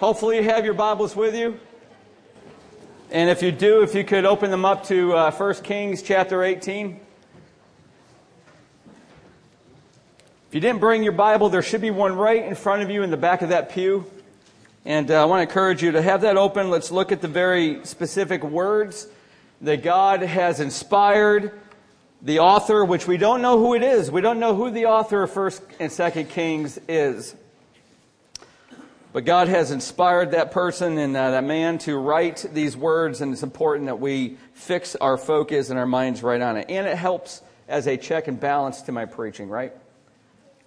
Hopefully, you have your Bibles with you. And if you do, if you could open them up to uh, 1 Kings chapter 18. If you didn't bring your Bible, there should be one right in front of you in the back of that pew. And uh, I want to encourage you to have that open. Let's look at the very specific words that God has inspired the author, which we don't know who it is. We don't know who the author of 1st and 2nd Kings is. But God has inspired that person and uh, that man to write these words, and it's important that we fix our focus and our minds right on it. And it helps as a check and balance to my preaching, right?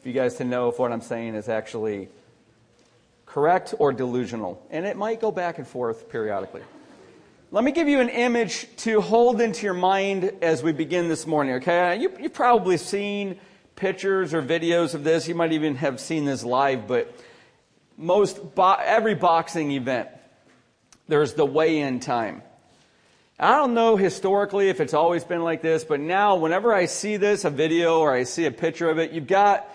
For you guys to know if what I'm saying is actually correct or delusional. And it might go back and forth periodically. Let me give you an image to hold into your mind as we begin this morning, okay? You, you've probably seen pictures or videos of this. You might even have seen this live, but most bo- every boxing event, there's the weigh-in time. I don't know historically if it's always been like this, but now whenever I see this, a video or I see a picture of it, you've got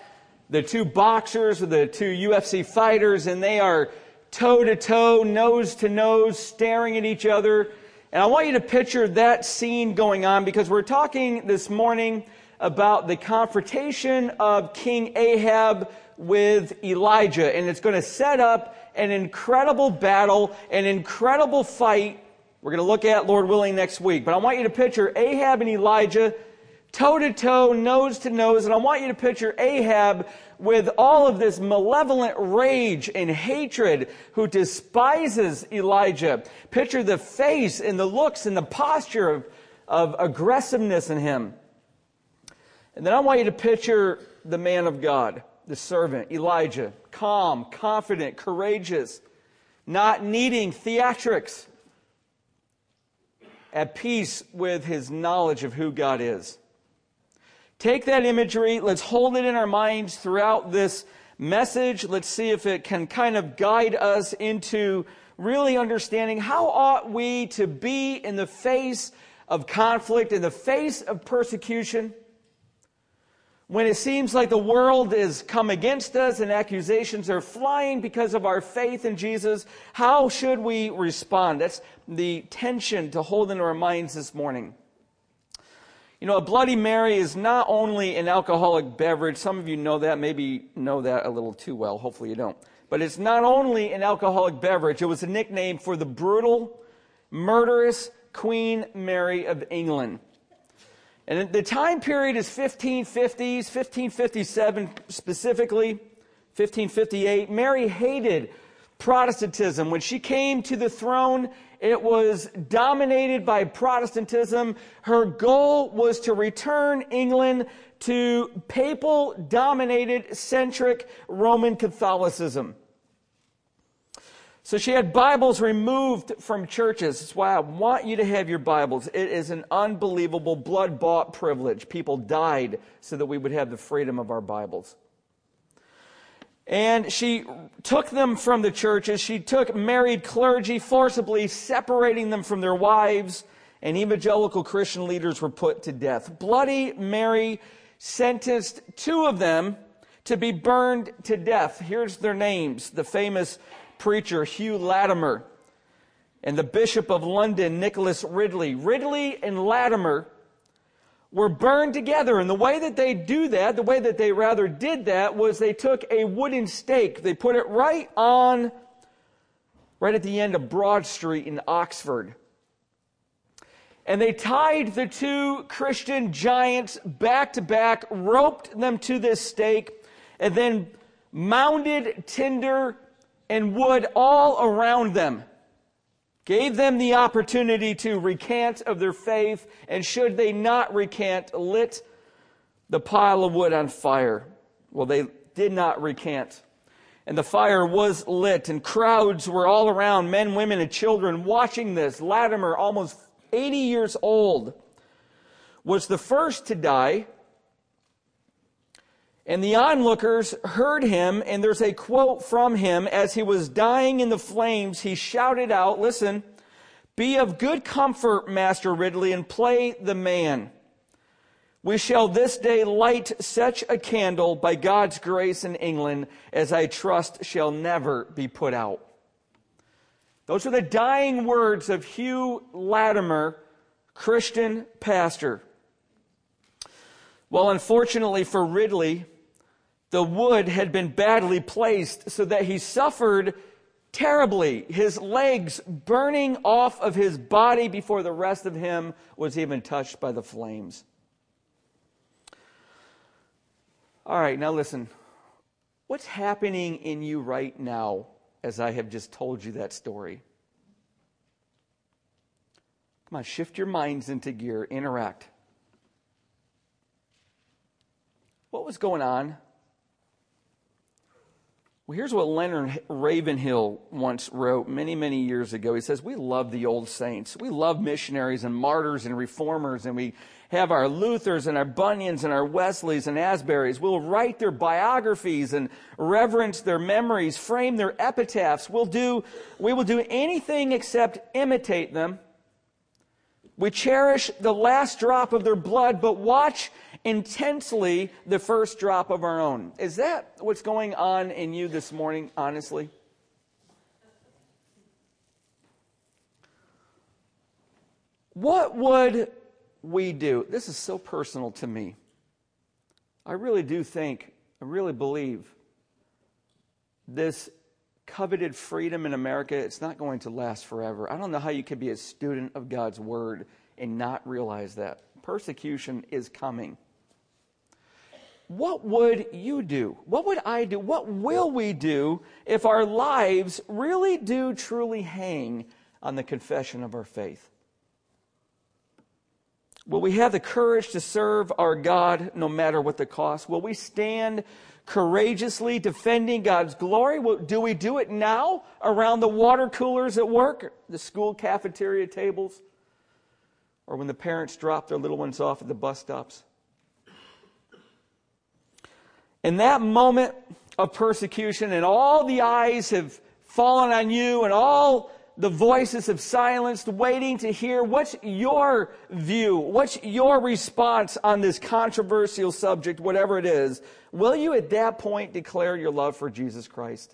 the two boxers or the two UFC fighters and they are toe to toe, nose to nose, staring at each other. And I want you to picture that scene going on because we're talking this morning about the confrontation of King Ahab with Elijah, and it's going to set up an incredible battle, an incredible fight. We're going to look at, Lord willing, next week. But I want you to picture Ahab and Elijah toe to toe, nose to nose, and I want you to picture Ahab with all of this malevolent rage and hatred who despises Elijah. Picture the face and the looks and the posture of, of aggressiveness in him. And then I want you to picture the man of God the servant, Elijah, calm, confident, courageous, not needing theatrics, at peace with his knowledge of who God is. Take that imagery, let's hold it in our minds throughout this message. Let's see if it can kind of guide us into really understanding how ought we to be in the face of conflict, in the face of persecution when it seems like the world is come against us and accusations are flying because of our faith in Jesus, how should we respond? That's the tension to hold in our minds this morning. You know, a Bloody Mary is not only an alcoholic beverage. Some of you know that, maybe know that a little too well. Hopefully you don't. But it's not only an alcoholic beverage. It was a nickname for the brutal, murderous Queen Mary of England. And the time period is 1550s, 1557 specifically, 1558. Mary hated Protestantism. When she came to the throne, it was dominated by Protestantism. Her goal was to return England to papal dominated centric Roman Catholicism. So she had Bibles removed from churches. That's why I want you to have your Bibles. It is an unbelievable blood bought privilege. People died so that we would have the freedom of our Bibles. And she took them from the churches. She took married clergy, forcibly separating them from their wives, and evangelical Christian leaders were put to death. Bloody Mary sentenced two of them to be burned to death. Here's their names the famous preacher Hugh Latimer and the Bishop of London, Nicholas Ridley. Ridley and Latimer were burned together. And the way that they do that, the way that they rather did that, was they took a wooden stake. They put it right on, right at the end of Broad Street in Oxford. And they tied the two Christian giants back to back, roped them to this stake, and then mounded tinder and wood all around them, gave them the opportunity to recant of their faith, and should they not recant, lit the pile of wood on fire. Well, they did not recant. And the fire was lit, and crowds were all around, men, women, and children, watching this. Latimer, almost 80 years old, was the first to die and the onlookers heard him, and there's a quote from him as he was dying in the flames. He shouted out, Listen, be of good comfort, Master Ridley, and play the man. We shall this day light such a candle by God's grace in England as I trust shall never be put out. Those are the dying words of Hugh Latimer, Christian pastor. Well, unfortunately for Ridley, the wood had been badly placed so that he suffered terribly, his legs burning off of his body before the rest of him was even touched by the flames. All right, now listen. What's happening in you right now as I have just told you that story? Come on, shift your minds into gear, interact. What was going on? Well, here's what Leonard Ravenhill once wrote many, many years ago. He says, We love the old saints. We love missionaries and martyrs and reformers, and we have our Luthers and our Bunyans and our Wesleys and Asburys. We'll write their biographies and reverence their memories, frame their epitaphs. We'll do, we will do anything except imitate them. We cherish the last drop of their blood, but watch intensely the first drop of our own. Is that what's going on in you this morning, honestly? What would we do? This is so personal to me. I really do think, I really believe this coveted freedom in America, it's not going to last forever. I don't know how you could be a student of God's word and not realize that. Persecution is coming. What would you do? What would I do? What will we do if our lives really do truly hang on the confession of our faith? Will we have the courage to serve our God no matter what the cost? Will we stand courageously defending God's glory? Do we do it now around the water coolers at work, the school cafeteria tables, or when the parents drop their little ones off at the bus stops? In that moment of persecution, and all the eyes have fallen on you, and all the voices have silenced, waiting to hear what's your view, what's your response on this controversial subject, whatever it is. Will you at that point declare your love for Jesus Christ?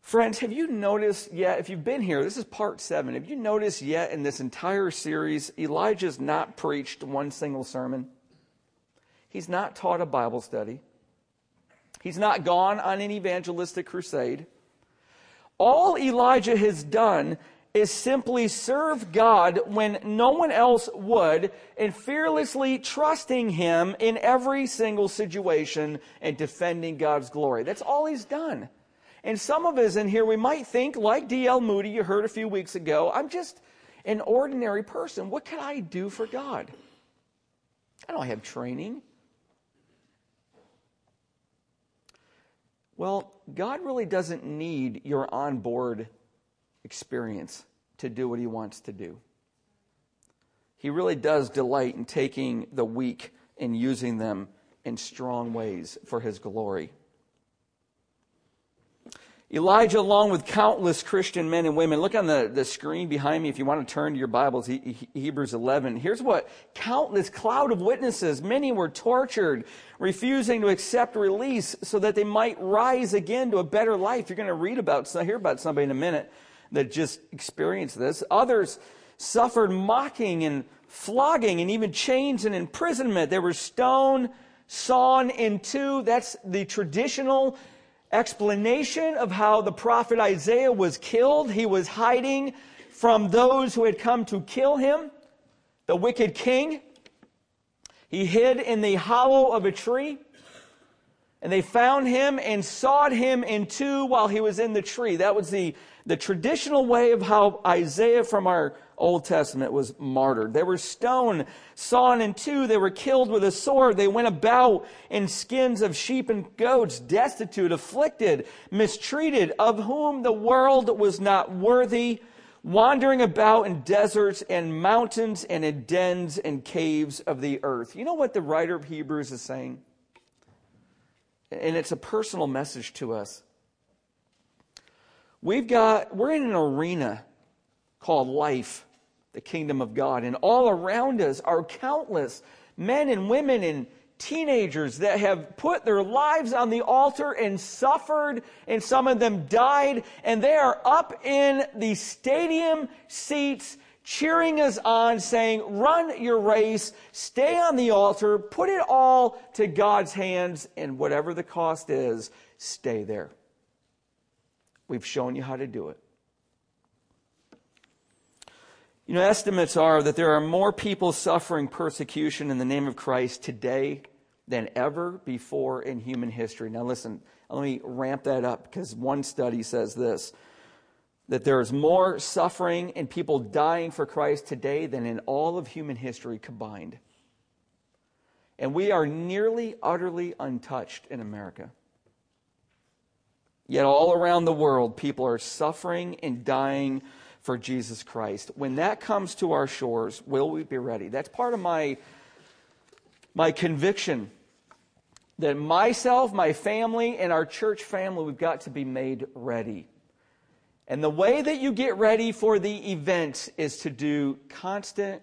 Friends, have you noticed yet, if you've been here, this is part seven, have you noticed yet in this entire series, Elijah's not preached one single sermon? He's not taught a Bible study. He's not gone on an evangelistic crusade. All Elijah has done is simply serve God when no one else would and fearlessly trusting Him in every single situation and defending God's glory. That's all He's done. And some of us in here, we might think, like D.L. Moody, you heard a few weeks ago, I'm just an ordinary person. What can I do for God? I don't have training. Well, God really doesn't need your onboard experience to do what He wants to do. He really does delight in taking the weak and using them in strong ways for His glory. Elijah, along with countless Christian men and women, look on the, the screen behind me if you want to turn to your Bibles, Hebrews 11. Here's what countless cloud of witnesses, many were tortured, refusing to accept release so that they might rise again to a better life. You're going to read about, hear about somebody in a minute that just experienced this. Others suffered mocking and flogging and even chains and imprisonment. They were stoned, sawn in two. That's the traditional explanation of how the prophet Isaiah was killed. He was hiding from those who had come to kill him, the wicked king. He hid in the hollow of a tree. And they found him and sawed him in two while he was in the tree. That was the, the traditional way of how Isaiah from our Old Testament was martyred. They were stoned, sawn in two. They were killed with a sword. They went about in skins of sheep and goats, destitute, afflicted, mistreated, of whom the world was not worthy, wandering about in deserts and mountains and in dens and caves of the earth. You know what the writer of Hebrews is saying? And it's a personal message to us. We've got, we're in an arena called life the kingdom of God. And all around us are countless men and women and teenagers that have put their lives on the altar and suffered, and some of them died, and they are up in the stadium seats cheering us on, saying, Run your race, stay on the altar, put it all to God's hands, and whatever the cost is, stay there. We've shown you how to do it. You know, estimates are that there are more people suffering persecution in the name of Christ today than ever before in human history. Now, listen, let me ramp that up because one study says this that there is more suffering and people dying for Christ today than in all of human history combined. And we are nearly utterly untouched in America. Yet, all around the world, people are suffering and dying for Jesus Christ. When that comes to our shores, will we be ready? That's part of my, my conviction that myself, my family, and our church family, we've got to be made ready. And the way that you get ready for the event is to do constant,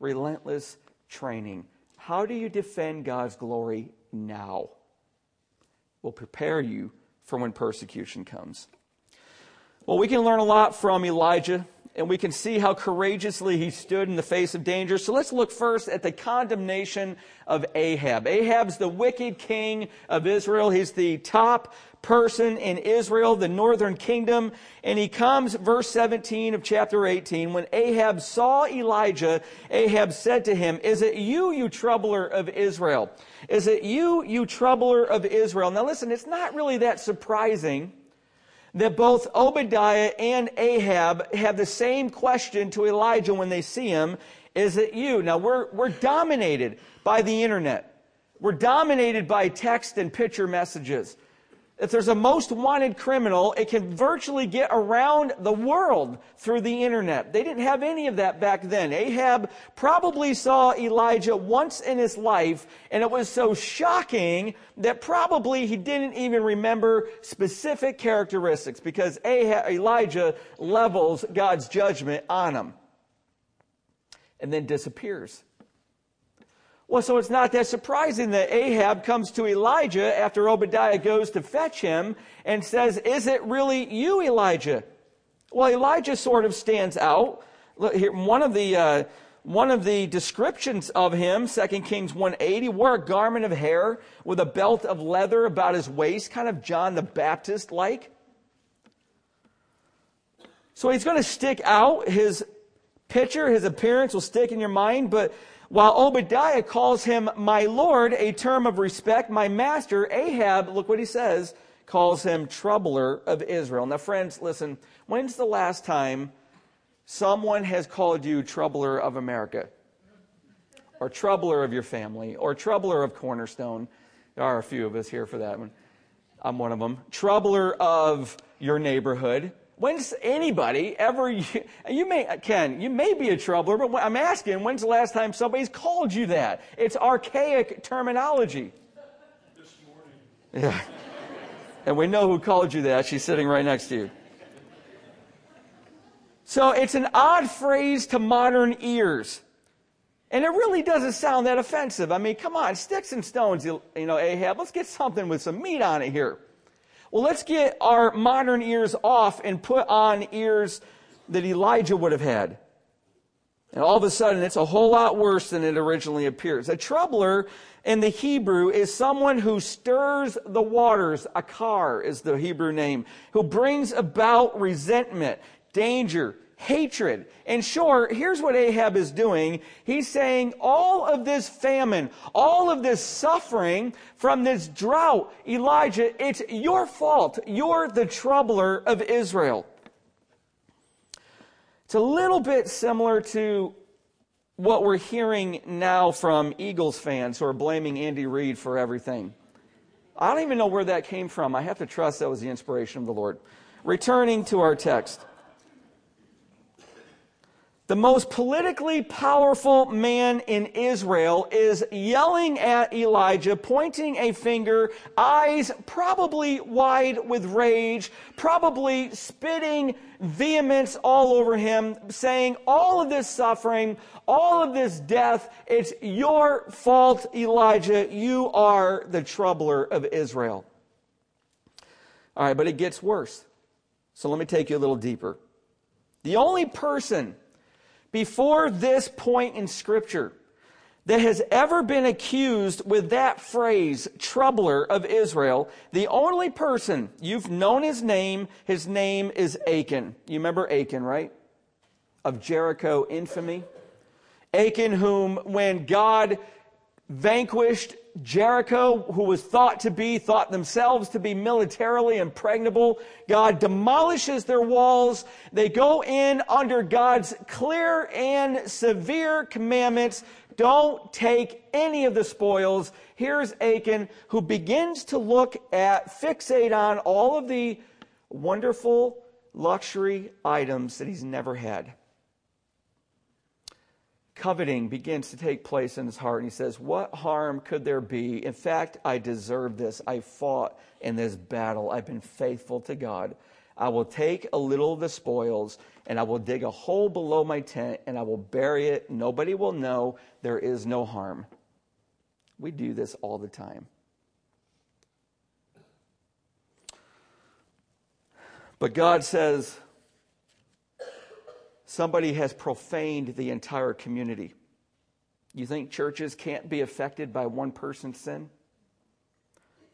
relentless training. How do you defend God's glory now? Will prepare you for when persecution comes. Well, we can learn a lot from Elijah and we can see how courageously he stood in the face of danger. So let's look first at the condemnation of Ahab. Ahab's the wicked king of Israel. He's the top person in Israel, the northern kingdom. And he comes, verse 17 of chapter 18, when Ahab saw Elijah, Ahab said to him, Is it you, you troubler of Israel? Is it you, you troubler of Israel? Now listen, it's not really that surprising that both Obadiah and Ahab have the same question to Elijah when they see him Is it you? Now, we're, we're dominated by the internet, we're dominated by text and picture messages. If there's a most wanted criminal, it can virtually get around the world through the internet. They didn't have any of that back then. Ahab probably saw Elijah once in his life, and it was so shocking that probably he didn't even remember specific characteristics because Ahab, Elijah levels God's judgment on him and then disappears. Well, so it's not that surprising that Ahab comes to Elijah after Obadiah goes to fetch him and says, Is it really you, Elijah? Well, Elijah sort of stands out. Look here, one of the, uh, one of the descriptions of him, 2 Kings 180, wore a garment of hair with a belt of leather about his waist, kind of John the Baptist like. So he's going to stick out. His picture, his appearance will stick in your mind, but while Obadiah calls him my Lord, a term of respect, my master, Ahab, look what he says, calls him troubler of Israel. Now, friends, listen, when's the last time someone has called you troubler of America? Or troubler of your family? Or troubler of Cornerstone? There are a few of us here for that one. I'm one of them. Troubler of your neighborhood. When's anybody ever, you, you may, Ken, you may be a troubler, but I'm asking, when's the last time somebody's called you that? It's archaic terminology. This morning. Yeah. And we know who called you that. She's sitting right next to you. So it's an odd phrase to modern ears. And it really doesn't sound that offensive. I mean, come on, sticks and stones, you know, Ahab. Let's get something with some meat on it here. Well, let's get our modern ears off and put on ears that Elijah would have had. And all of a sudden, it's a whole lot worse than it originally appears. A troubler in the Hebrew is someone who stirs the waters. Akar is the Hebrew name. Who brings about resentment, danger, hatred. And sure, here's what Ahab is doing. He's saying all of this famine, all of this suffering from this drought, Elijah, it's your fault. You're the troubler of Israel. It's a little bit similar to what we're hearing now from Eagles fans who are blaming Andy Reid for everything. I don't even know where that came from. I have to trust that was the inspiration of the Lord. Returning to our text. The most politically powerful man in Israel is yelling at Elijah, pointing a finger, eyes probably wide with rage, probably spitting vehemence all over him, saying, All of this suffering, all of this death, it's your fault, Elijah. You are the troubler of Israel. All right, but it gets worse. So let me take you a little deeper. The only person before this point in Scripture that has ever been accused with that phrase, troubler of Israel, the only person you've known his name, his name is Achan. You remember Achan, right? Of Jericho infamy. Achan, whom when God vanquished Jericho, who was thought to be, thought themselves to be militarily impregnable. God demolishes their walls. They go in under God's clear and severe commandments. Don't take any of the spoils. Here's Achan, who begins to look at, fixate on all of the wonderful luxury items that he's never had coveting begins to take place in his heart. And he says, What harm could there be? In fact, I deserve this. I fought in this battle. I've been faithful to God. I will take a little of the spoils and I will dig a hole below my tent and I will bury it. Nobody will know there is no harm. We do this all the time. But God says, somebody has profaned the entire community. You think churches can't be affected by one person's sin?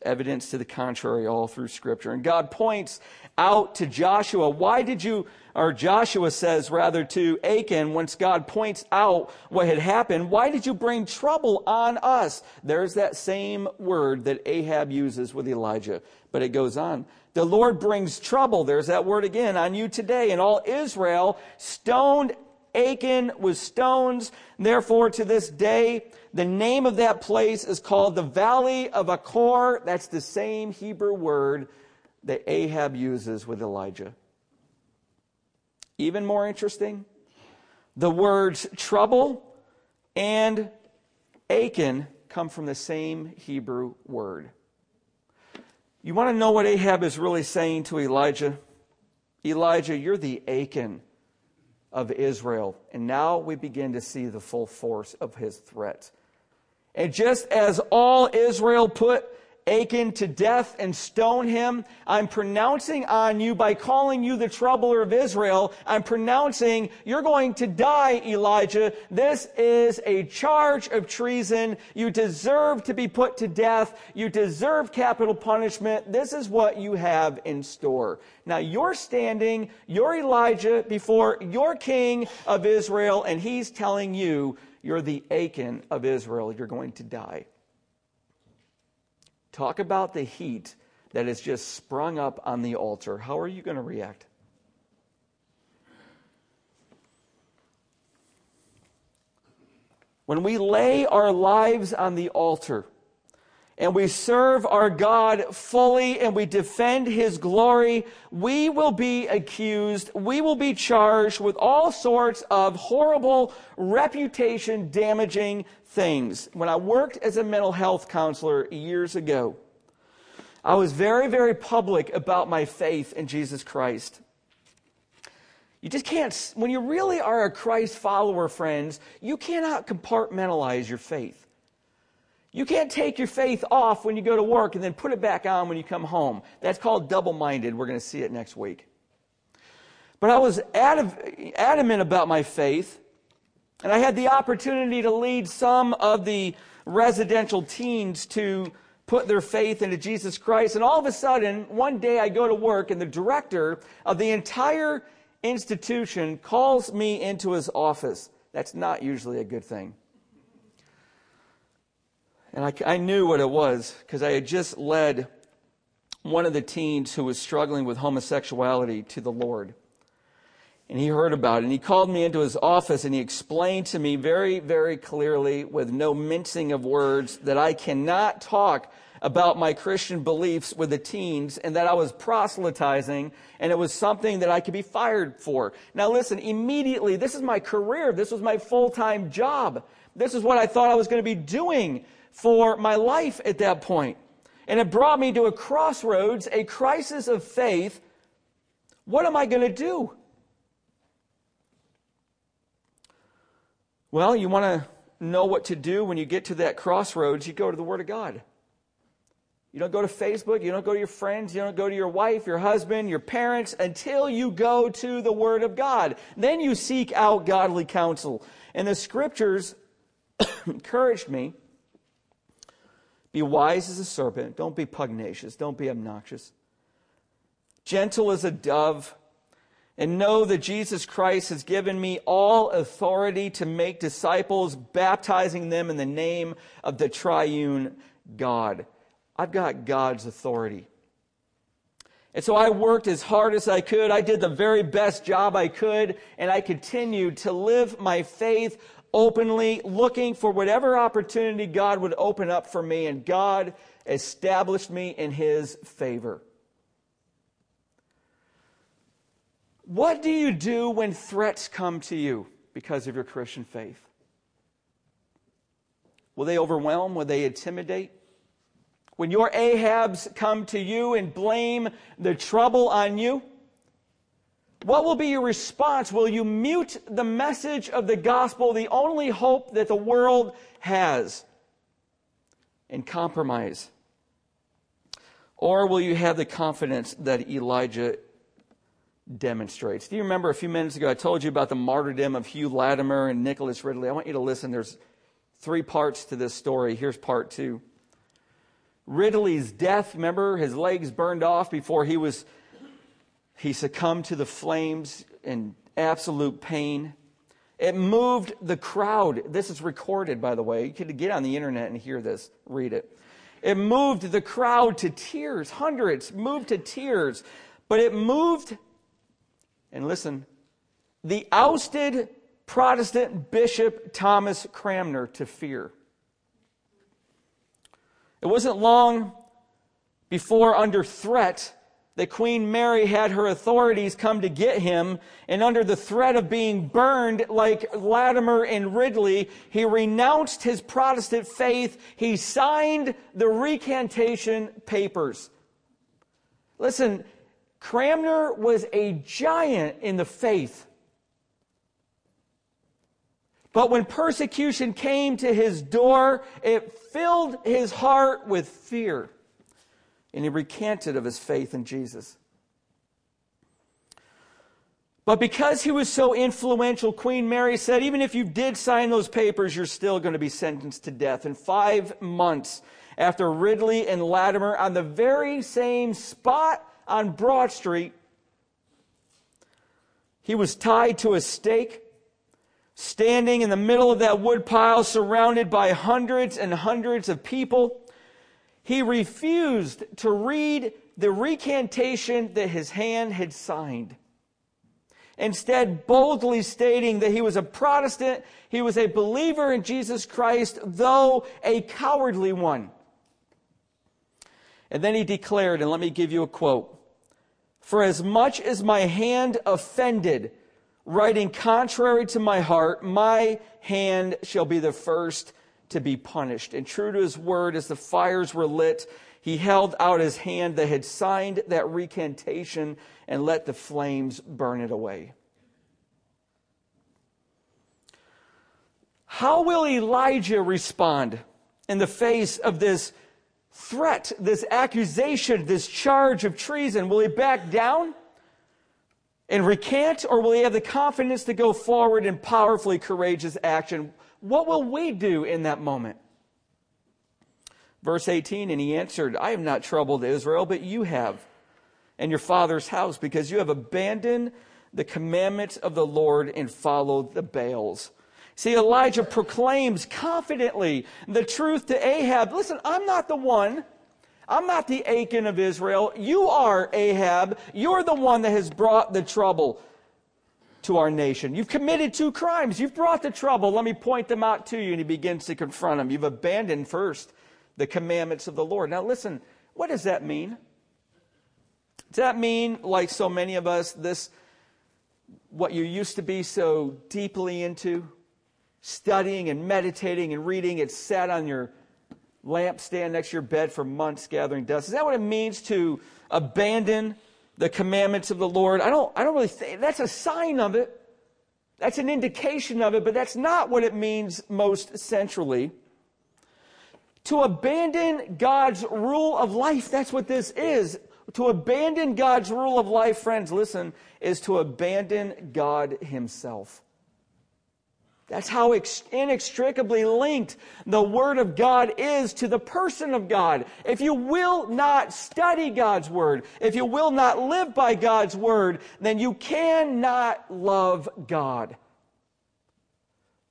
Evidence to the contrary all through Scripture. And God points out to Joshua, why did you, or Joshua says rather to Achan, once God points out what had happened, why did you bring trouble on us? There's that same word that Ahab uses with Elijah. But it goes on. The Lord brings trouble, there's that word again, on you today. And all Israel stoned Achan with stones. Therefore, to this day, the name of that place is called the Valley of Achor. That's the same Hebrew word that Ahab uses with Elijah. Even more interesting, the words trouble and Achan come from the same Hebrew word. You want to know what Ahab is really saying to Elijah? Elijah, you're the Achan of Israel. And now we begin to see the full force of his threat. And just as all Israel put Achan to death and stone him. I'm pronouncing on you by calling you the troubler of Israel. I'm pronouncing you're going to die, Elijah. This is a charge of treason. You deserve to be put to death. You deserve capital punishment. This is what you have in store. Now you're standing, you're Elijah before your king of Israel, and he's telling you you're the Achan of Israel. You're going to die. Talk about the heat that has just sprung up on the altar. How are you going to react? When we lay our lives on the altar and we serve our God fully and we defend His glory, we will be accused, we will be charged with all sorts of horrible, reputation damaging things. When I worked as a mental health counselor years ago, I was very, very public about my faith in Jesus Christ. You just can't, when you really are a Christ follower, friends, you cannot compartmentalize your faith. You can't take your faith off when you go to work and then put it back on when you come home. That's called double minded. We're going to see it next week. But I was adamant about my faith and I had the opportunity to lead some of the residential teens to put their faith into Jesus Christ. And all of a sudden, one day I go to work and the director of the entire institution calls me into his office. That's not usually a good thing. And I, I knew what it was because I had just led one of the teens who was struggling with homosexuality to the Lord. And he heard about it. And he called me into his office and he explained to me very, very clearly, with no mincing of words, that I cannot talk about my Christian beliefs with the teens and that I was proselytizing and it was something that I could be fired for. Now listen, immediately, this is my career. This was my full-time job. This is what I thought I was going to be doing for my life at that point. And it brought me to a crossroads, a crisis of faith. What am I going to do? Well, you want to know what to do when you get to that crossroads, you go to the Word of God. You don't go to Facebook, you don't go to your friends, you don't go to your wife, your husband, your parents until you go to the Word of God. Then you seek out godly counsel. And the scriptures encouraged me be wise as a serpent, don't be pugnacious, don't be obnoxious, gentle as a dove, and know that Jesus Christ has given me all authority to make disciples, baptizing them in the name of the triune God. I've got God's authority. And so I worked as hard as I could. I did the very best job I could, and I continued to live my faith openly, looking for whatever opportunity God would open up for me, and God established me in His favor. What do you do when threats come to you because of your Christian faith? Will they overwhelm? Will they intimidate? When your Ahabs come to you and blame the trouble on you, what will be your response? Will you mute the message of the gospel, the only hope that the world has, and compromise? Or will you have the confidence that Elijah demonstrates? Do you remember a few minutes ago I told you about the martyrdom of Hugh Latimer and Nicholas Ridley? I want you to listen. There's three parts to this story. Here's part two. Ridley's death, remember, his legs burned off before he was he succumbed to the flames in absolute pain. It moved the crowd. This is recorded, by the way. You could get on the internet and hear this, read it. It moved the crowd to tears, hundreds moved to tears. But it moved, and listen, the ousted Protestant Bishop Thomas Cranmer to fear. It wasn't long before, under threat, that Queen Mary had her authorities come to get him, and under the threat of being burned like Latimer and Ridley, he renounced his Protestant faith. He signed the recantation papers. Listen, Cranmer was a giant in the faith. But when persecution came to his door, it filled his heart with fear. And he recanted of his faith in Jesus. But because he was so influential, Queen Mary said, even if you did sign those papers, you're still going to be sentenced to death. And five months after Ridley and Latimer, on the very same spot on Broad Street, he was tied to a stake standing in the middle of that woodpile, surrounded by hundreds and hundreds of people. He refused to read the recantation that his hand had signed. Instead, boldly stating that he was a Protestant, he was a believer in Jesus Christ, though a cowardly one. And then he declared, and let me give you a quote For as much as my hand offended, writing contrary to my heart, my hand shall be the first to be punished. And true to his word, as the fires were lit, he held out his hand that had signed that recantation and let the flames burn it away. How will Elijah respond in the face of this threat, this accusation, this charge of treason? Will he back down? and recant, or will he have the confidence to go forward in powerfully courageous action? What will we do in that moment? Verse 18, and he answered, I have not troubled Israel, but you have, and your father's house, because you have abandoned the commandments of the Lord and followed the Baals. See, Elijah proclaims confidently the truth to Ahab. Listen, I'm not the one I'm not the Achan of Israel. You are Ahab. You're the one that has brought the trouble to our nation. You've committed two crimes. You've brought the trouble. Let me point them out to you. And he begins to confront them. You've abandoned first the commandments of the Lord. Now, listen, what does that mean? Does that mean, like so many of us, this, what you used to be so deeply into, studying and meditating and reading, it sat on your lampstand next to your bed for months gathering dust? Is that what it means to abandon the commandments of the Lord? I don't, I don't really think that's a sign of it. That's an indication of it, but that's not what it means most centrally. To abandon God's rule of life, that's what this is. To abandon God's rule of life, friends, listen, is to abandon God Himself. That's how inextricably linked the Word of God is to the person of God. If you will not study God's Word, if you will not live by God's Word, then you cannot love God.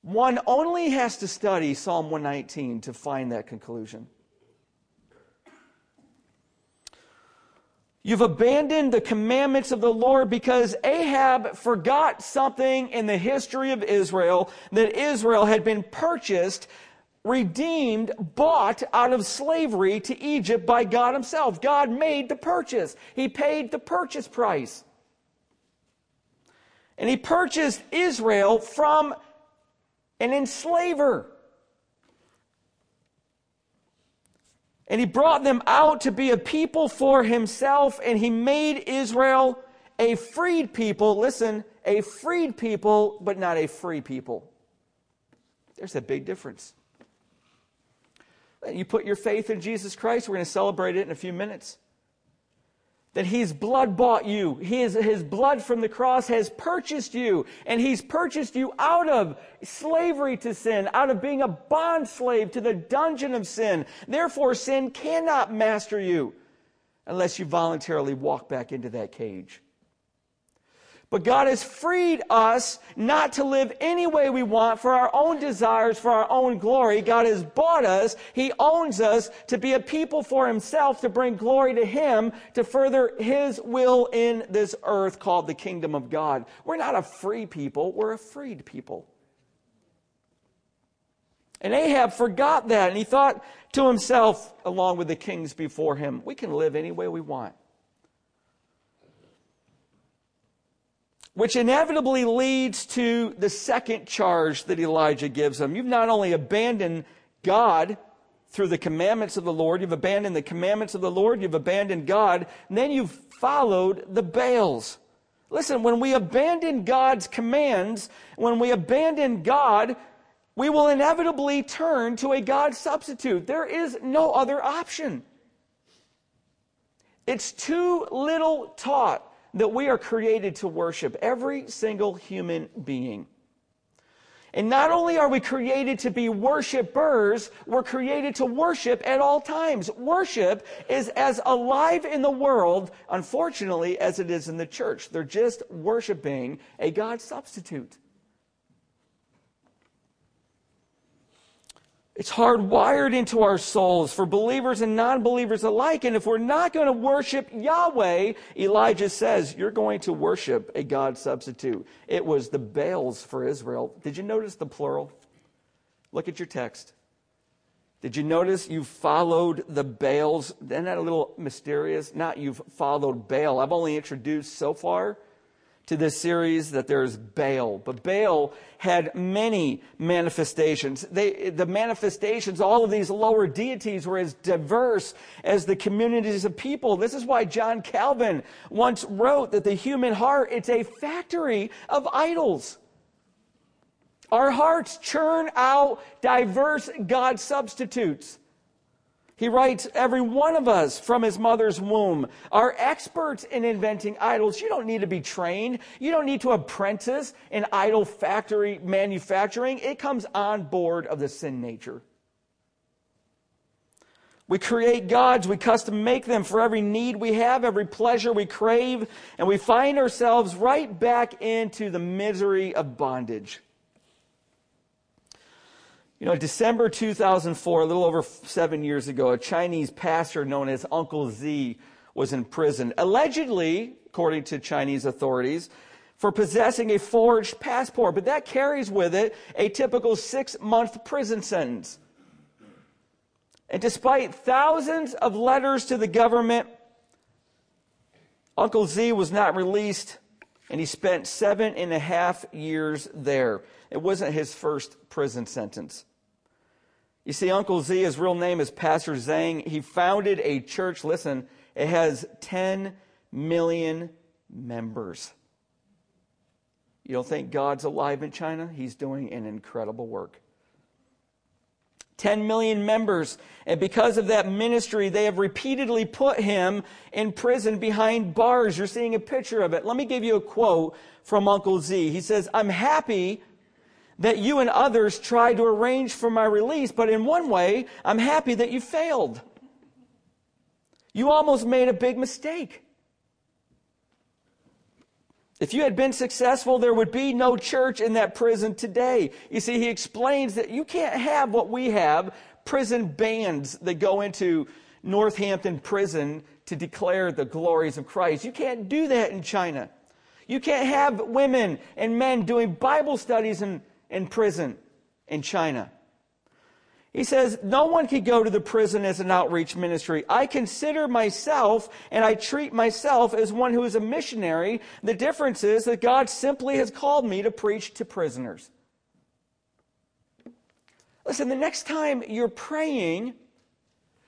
One only has to study Psalm 119 to find that conclusion. You've abandoned the commandments of the Lord because Ahab forgot something in the history of Israel that Israel had been purchased, redeemed, bought out of slavery to Egypt by God Himself. God made the purchase, He paid the purchase price. And He purchased Israel from an enslaver. And he brought them out to be a people for himself, and he made Israel a freed people. Listen, a freed people, but not a free people. There's a big difference. You put your faith in Jesus Christ, we're going to celebrate it in a few minutes that he's blood bought you. His, his blood from the cross has purchased you, and he's purchased you out of slavery to sin, out of being a bond slave to the dungeon of sin. Therefore, sin cannot master you unless you voluntarily walk back into that cage. But God has freed us not to live any way we want for our own desires, for our own glory. God has bought us. He owns us to be a people for Himself, to bring glory to Him, to further His will in this earth called the kingdom of God. We're not a free people, we're a freed people. And Ahab forgot that, and he thought to himself, along with the kings before him, we can live any way we want. Which inevitably leads to the second charge that Elijah gives them. You've not only abandoned God through the commandments of the Lord, you've abandoned the commandments of the Lord, you've abandoned God, and then you've followed the Baals. Listen, when we abandon God's commands, when we abandon God, we will inevitably turn to a God substitute. There is no other option. It's too little taught that we are created to worship, every single human being. And not only are we created to be worshipers, we're created to worship at all times. Worship is as alive in the world, unfortunately, as it is in the church. They're just worshiping a God substitute. It's hardwired into our souls for believers and non believers alike. And if we're not going to worship Yahweh, Elijah says, you're going to worship a God substitute. It was the Baals for Israel. Did you notice the plural? Look at your text. Did you notice you followed the Baals? Isn't that a little mysterious? Not you've followed Baal. I've only introduced so far to this series that there's Baal. But Baal had many manifestations. They, the manifestations, all of these lower deities were as diverse as the communities of people. This is why John Calvin once wrote that the human heart, it's a factory of idols. Our hearts churn out diverse God substitutes. He writes, every one of us from his mother's womb are experts in inventing idols. You don't need to be trained. You don't need to apprentice in idol factory manufacturing. It comes on board of the sin nature. We create gods, we custom make them for every need we have, every pleasure we crave, and we find ourselves right back into the misery of bondage. You know, December 2004, a little over seven years ago, a Chinese pastor known as Uncle Z was in prison. Allegedly, according to Chinese authorities, for possessing a forged passport, but that carries with it a typical six month prison sentence. And despite thousands of letters to the government, Uncle Z was not released, and he spent seven and a half years there. It wasn't his first prison sentence. You see, Uncle Z, his real name is Pastor Zhang. He founded a church, listen, it has 10 million members. You don't think God's alive in China? He's doing an incredible work. 10 million members. And because of that ministry, they have repeatedly put him in prison behind bars. You're seeing a picture of it. Let me give you a quote from Uncle Z. He says, I'm happy that you and others tried to arrange for my release, but in one way, I'm happy that you failed. You almost made a big mistake. If you had been successful, there would be no church in that prison today. You see, he explains that you can't have what we have prison bands that go into Northampton prison to declare the glories of Christ. You can't do that in China. You can't have women and men doing Bible studies in, in prison in China. He says, no one could go to the prison as an outreach ministry. I consider myself and I treat myself as one who is a missionary. The difference is that God simply has called me to preach to prisoners. Listen, the next time you're praying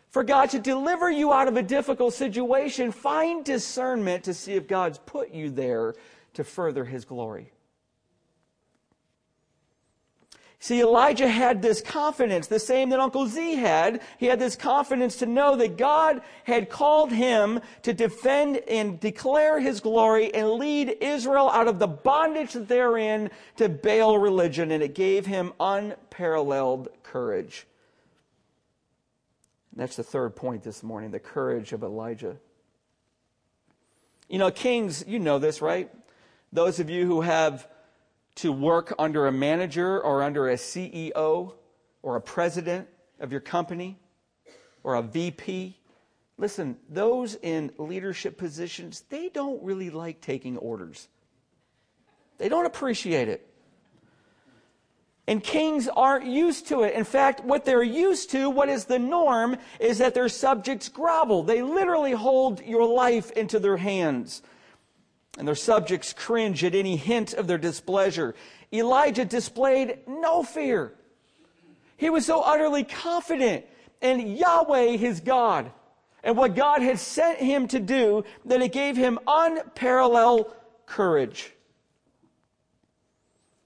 for God to deliver you out of a difficult situation, find discernment to see if God's put you there to further his glory. See, Elijah had this confidence, the same that Uncle Z had. He had this confidence to know that God had called him to defend and declare his glory and lead Israel out of the bondage that they're in to Baal religion, and it gave him unparalleled courage. And that's the third point this morning the courage of Elijah. You know, kings, you know this, right? Those of you who have to work under a manager or under a CEO or a president of your company or a VP. Listen, those in leadership positions, they don't really like taking orders. They don't appreciate it. And kings aren't used to it. In fact, what they're used to, what is the norm, is that their subjects grovel. They literally hold your life into their hands and their subjects cringe at any hint of their displeasure. Elijah displayed no fear. He was so utterly confident in Yahweh, his God, and what God had sent him to do that it gave him unparalleled courage.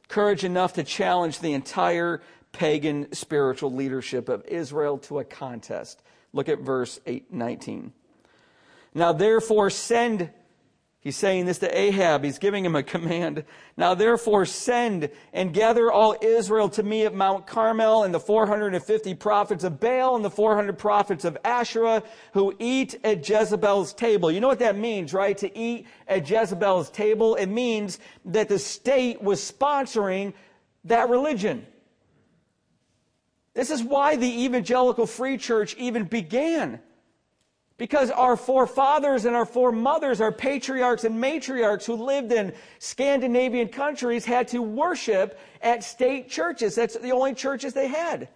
Courage enough to challenge the entire pagan spiritual leadership of Israel to a contest. Look at verse 8, 19. Now therefore send He's saying this to Ahab. He's giving him a command. Now therefore send and gather all Israel to me at Mount Carmel and the 450 prophets of Baal and the 400 prophets of Asherah who eat at Jezebel's table. You know what that means, right? To eat at Jezebel's table. It means that the state was sponsoring that religion. This is why the evangelical free church even began. Because our forefathers and our foremothers, our patriarchs and matriarchs who lived in Scandinavian countries had to worship at state churches. That's the only churches they had.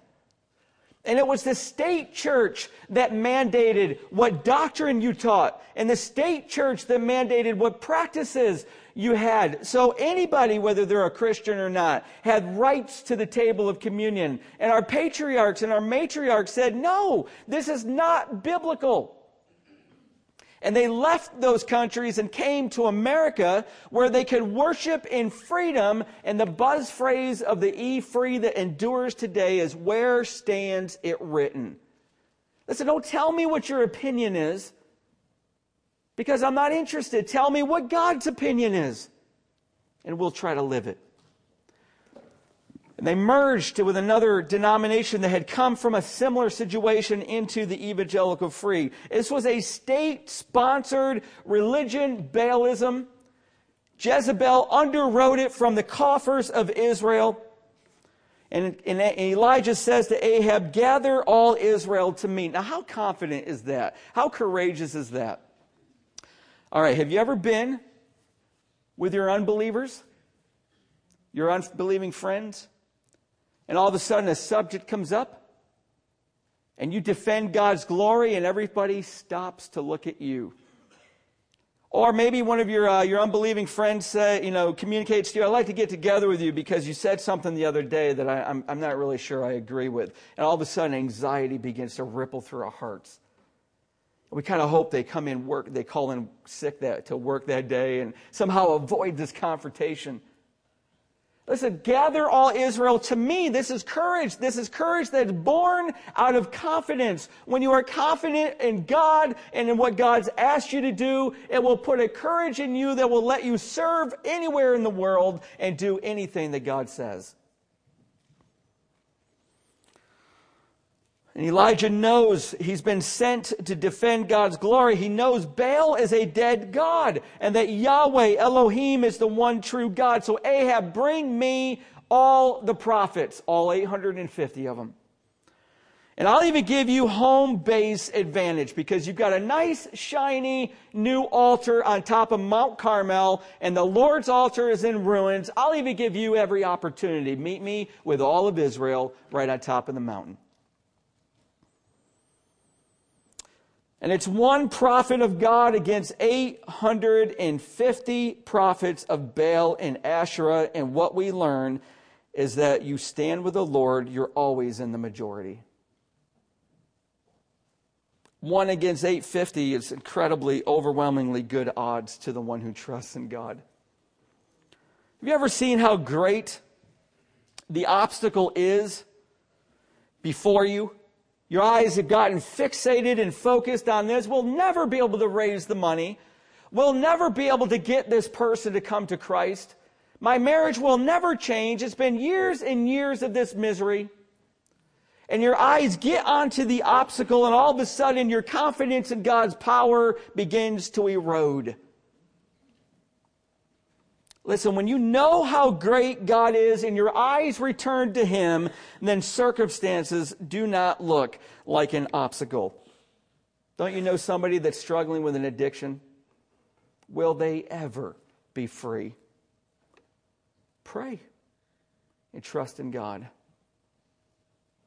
And it was the state church that mandated what doctrine you taught, and the state church that mandated what practices you had. So anybody, whether they're a Christian or not, had rights to the table of communion. And our patriarchs and our matriarchs said, no, this is not biblical. And they left those countries and came to America where they could worship in freedom. And the buzz phrase of the E free that endures today is, Where stands it written? Listen, don't tell me what your opinion is because I'm not interested. Tell me what God's opinion is, and we'll try to live it. And they merged with another denomination that had come from a similar situation into the evangelical free. This was a state sponsored religion, Baalism. Jezebel underwrote it from the coffers of Israel. And, and Elijah says to Ahab, Gather all Israel to me. Now, how confident is that? How courageous is that? All right, have you ever been with your unbelievers, your unbelieving friends, and all of a sudden a subject comes up and you defend God's glory and everybody stops to look at you. Or maybe one of your, uh, your unbelieving friends say, you know, communicates to you, I'd like to get together with you because you said something the other day that I, I'm, I'm not really sure I agree with. And all of a sudden anxiety begins to ripple through our hearts. We kind of hope they come in work, they call in sick that, to work that day and somehow avoid this confrontation. Listen, gather all Israel. To me, this is courage. This is courage that's born out of confidence. When you are confident in God and in what God's asked you to do, it will put a courage in you that will let you serve anywhere in the world and do anything that God says. And Elijah knows he's been sent to defend God's glory. He knows Baal is a dead God and that Yahweh, Elohim, is the one true God. So Ahab, bring me all the prophets, all 850 of them. And I'll even give you home base advantage because you've got a nice, shiny new altar on top of Mount Carmel and the Lord's altar is in ruins. I'll even give you every opportunity. Meet me with all of Israel right on top of the mountain. And it's one prophet of God against 850 prophets of Baal and Asherah. And what we learn is that you stand with the Lord, you're always in the majority. One against 850 is incredibly, overwhelmingly good odds to the one who trusts in God. Have you ever seen how great the obstacle is before you? Your eyes have gotten fixated and focused on this. We'll never be able to raise the money. We'll never be able to get this person to come to Christ. My marriage will never change. It's been years and years of this misery. And your eyes get onto the obstacle, and all of a sudden, your confidence in God's power begins to erode. Listen, when you know how great God is and your eyes return to Him, then circumstances do not look like an obstacle. Don't you know somebody that's struggling with an addiction? Will they ever be free? Pray and trust in God.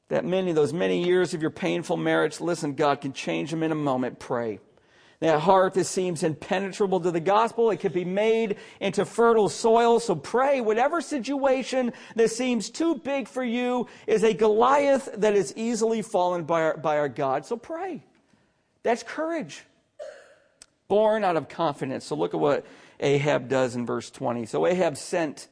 That many, those many years of your painful marriage, listen, God can change them in a moment. Pray. That heart that seems impenetrable to the gospel, it can be made into fertile soil. So pray, whatever situation that seems too big for you is a Goliath that is easily fallen by our, by our God. So pray. That's courage. Born out of confidence. So look at what Ahab does in verse 20. So Ahab sent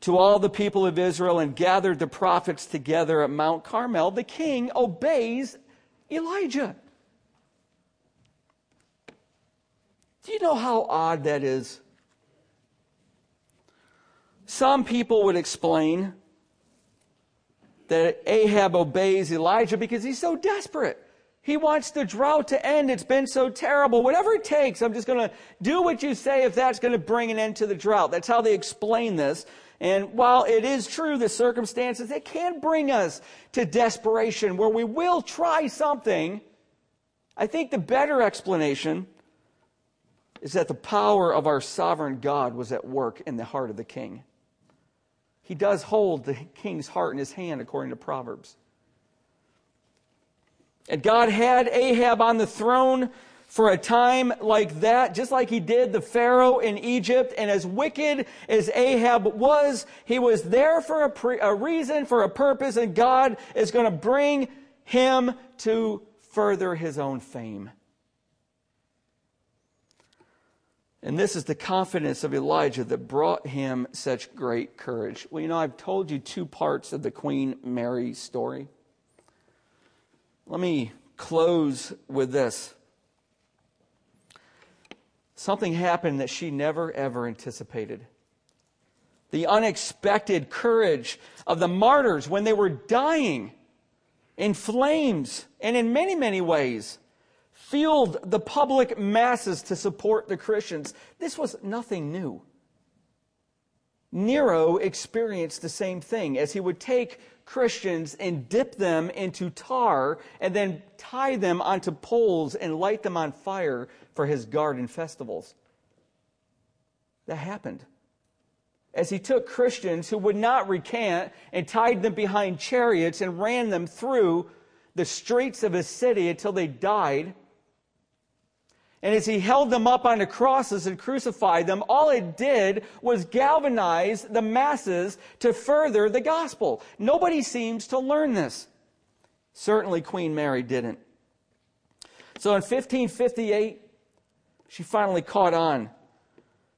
to all the people of Israel and gathered the prophets together at Mount Carmel. The king obeys Elijah. Do you know how odd that is? Some people would explain that Ahab obeys Elijah because he's so desperate. He wants the drought to end. It's been so terrible. Whatever it takes, I'm just going to do what you say if that's going to bring an end to the drought. That's how they explain this. And while it is true the circumstances, it can bring us to desperation where we will try something. I think the better explanation is that the power of our sovereign God was at work in the heart of the king. He does hold the king's heart in his hand, according to Proverbs. And God had Ahab on the throne for a time like that, just like he did the Pharaoh in Egypt. And as wicked as Ahab was, he was there for a, pre- a reason, for a purpose, and God is going to bring him to further his own fame. And this is the confidence of Elijah that brought him such great courage. Well, you know, I've told you two parts of the Queen Mary story. Let me close with this. Something happened that she never ever anticipated. The unexpected courage of the martyrs when they were dying in flames and in many, many ways fueled the public masses to support the Christians. This was nothing new. Nero experienced the same thing as he would take Christians and dip them into tar and then tie them onto poles and light them on fire for his garden festivals. that happened. As he took Christians who would not recant and tied them behind chariots and ran them through the streets of his city until they died. And as he held them up on the crosses and crucified them, all it did was galvanize the masses to further the gospel. Nobody seems to learn this. Certainly Queen Mary didn't. So in 1558, she finally caught on.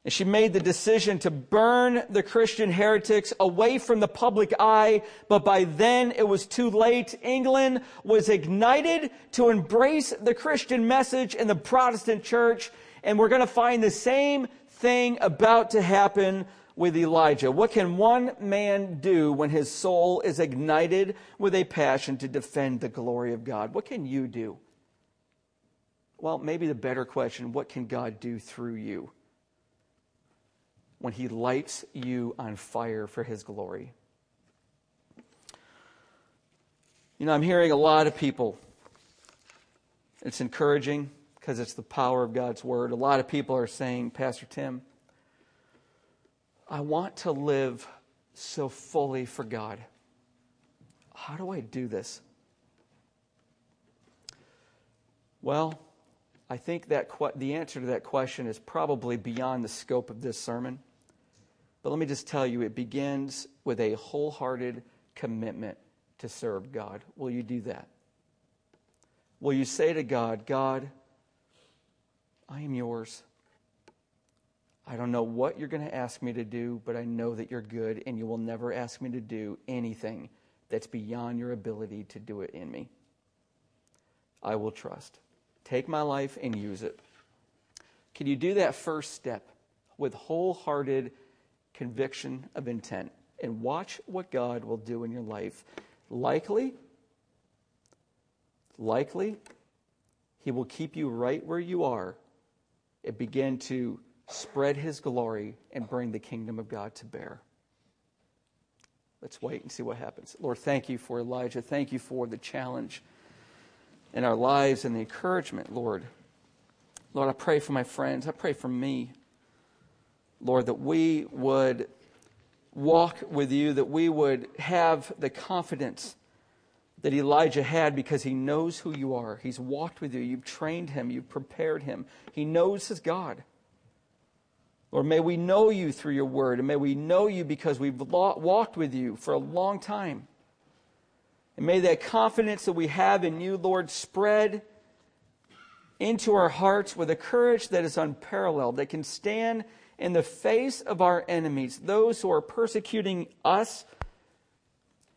And she made the decision to burn the Christian heretics away from the public eye, but by then it was too late. England was ignited to embrace the Christian message in the Protestant church, and we're going to find the same thing about to happen with Elijah. What can one man do when his soul is ignited with a passion to defend the glory of God? What can you do? Well, maybe the better question what can God do through you when He lights you on fire for His glory? You know, I'm hearing a lot of people. It's encouraging because it's the power of God's Word. A lot of people are saying, Pastor Tim, I want to live so fully for God. How do I do this? Well, I think that the answer to that question is probably beyond the scope of this sermon. But let me just tell you, it begins with a wholehearted commitment to serve God. Will you do that? Will you say to God, God, I am yours. I don't know what you're going to ask me to do, but I know that you're good, and you will never ask me to do anything that's beyond your ability to do it in me. I will trust. Take my life and use it. Can you do that first step with wholehearted conviction of intent and watch what God will do in your life? Likely, likely, He will keep you right where you are and begin to spread His glory and bring the kingdom of God to bear. Let's wait and see what happens. Lord, thank you for Elijah. Thank you for the challenge in our lives and the encouragement, Lord. Lord, I pray for my friends. I pray for me, Lord, that we would walk with you, that we would have the confidence that Elijah had because he knows who you are. He's walked with you. You've trained him. You've prepared him. He knows his God. Lord, may we know you through your word, and may we know you because we've walked with you for a long time. And may that confidence that we have in you, Lord, spread into our hearts with a courage that is unparalleled, that can stand in the face of our enemies, those who are persecuting us,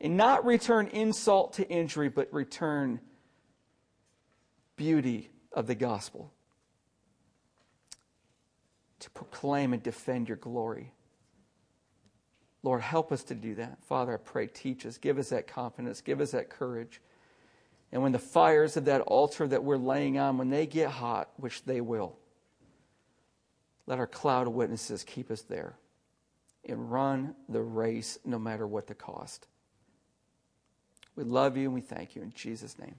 and not return insult to injury, but return beauty of the gospel to proclaim and defend your glory. Lord, help us to do that. Father, I pray, teach us, give us that confidence, give us that courage. And when the fires of that altar that we're laying on, when they get hot, which they will, let our cloud of witnesses keep us there and run the race no matter what the cost. We love you and we thank you in Jesus' name.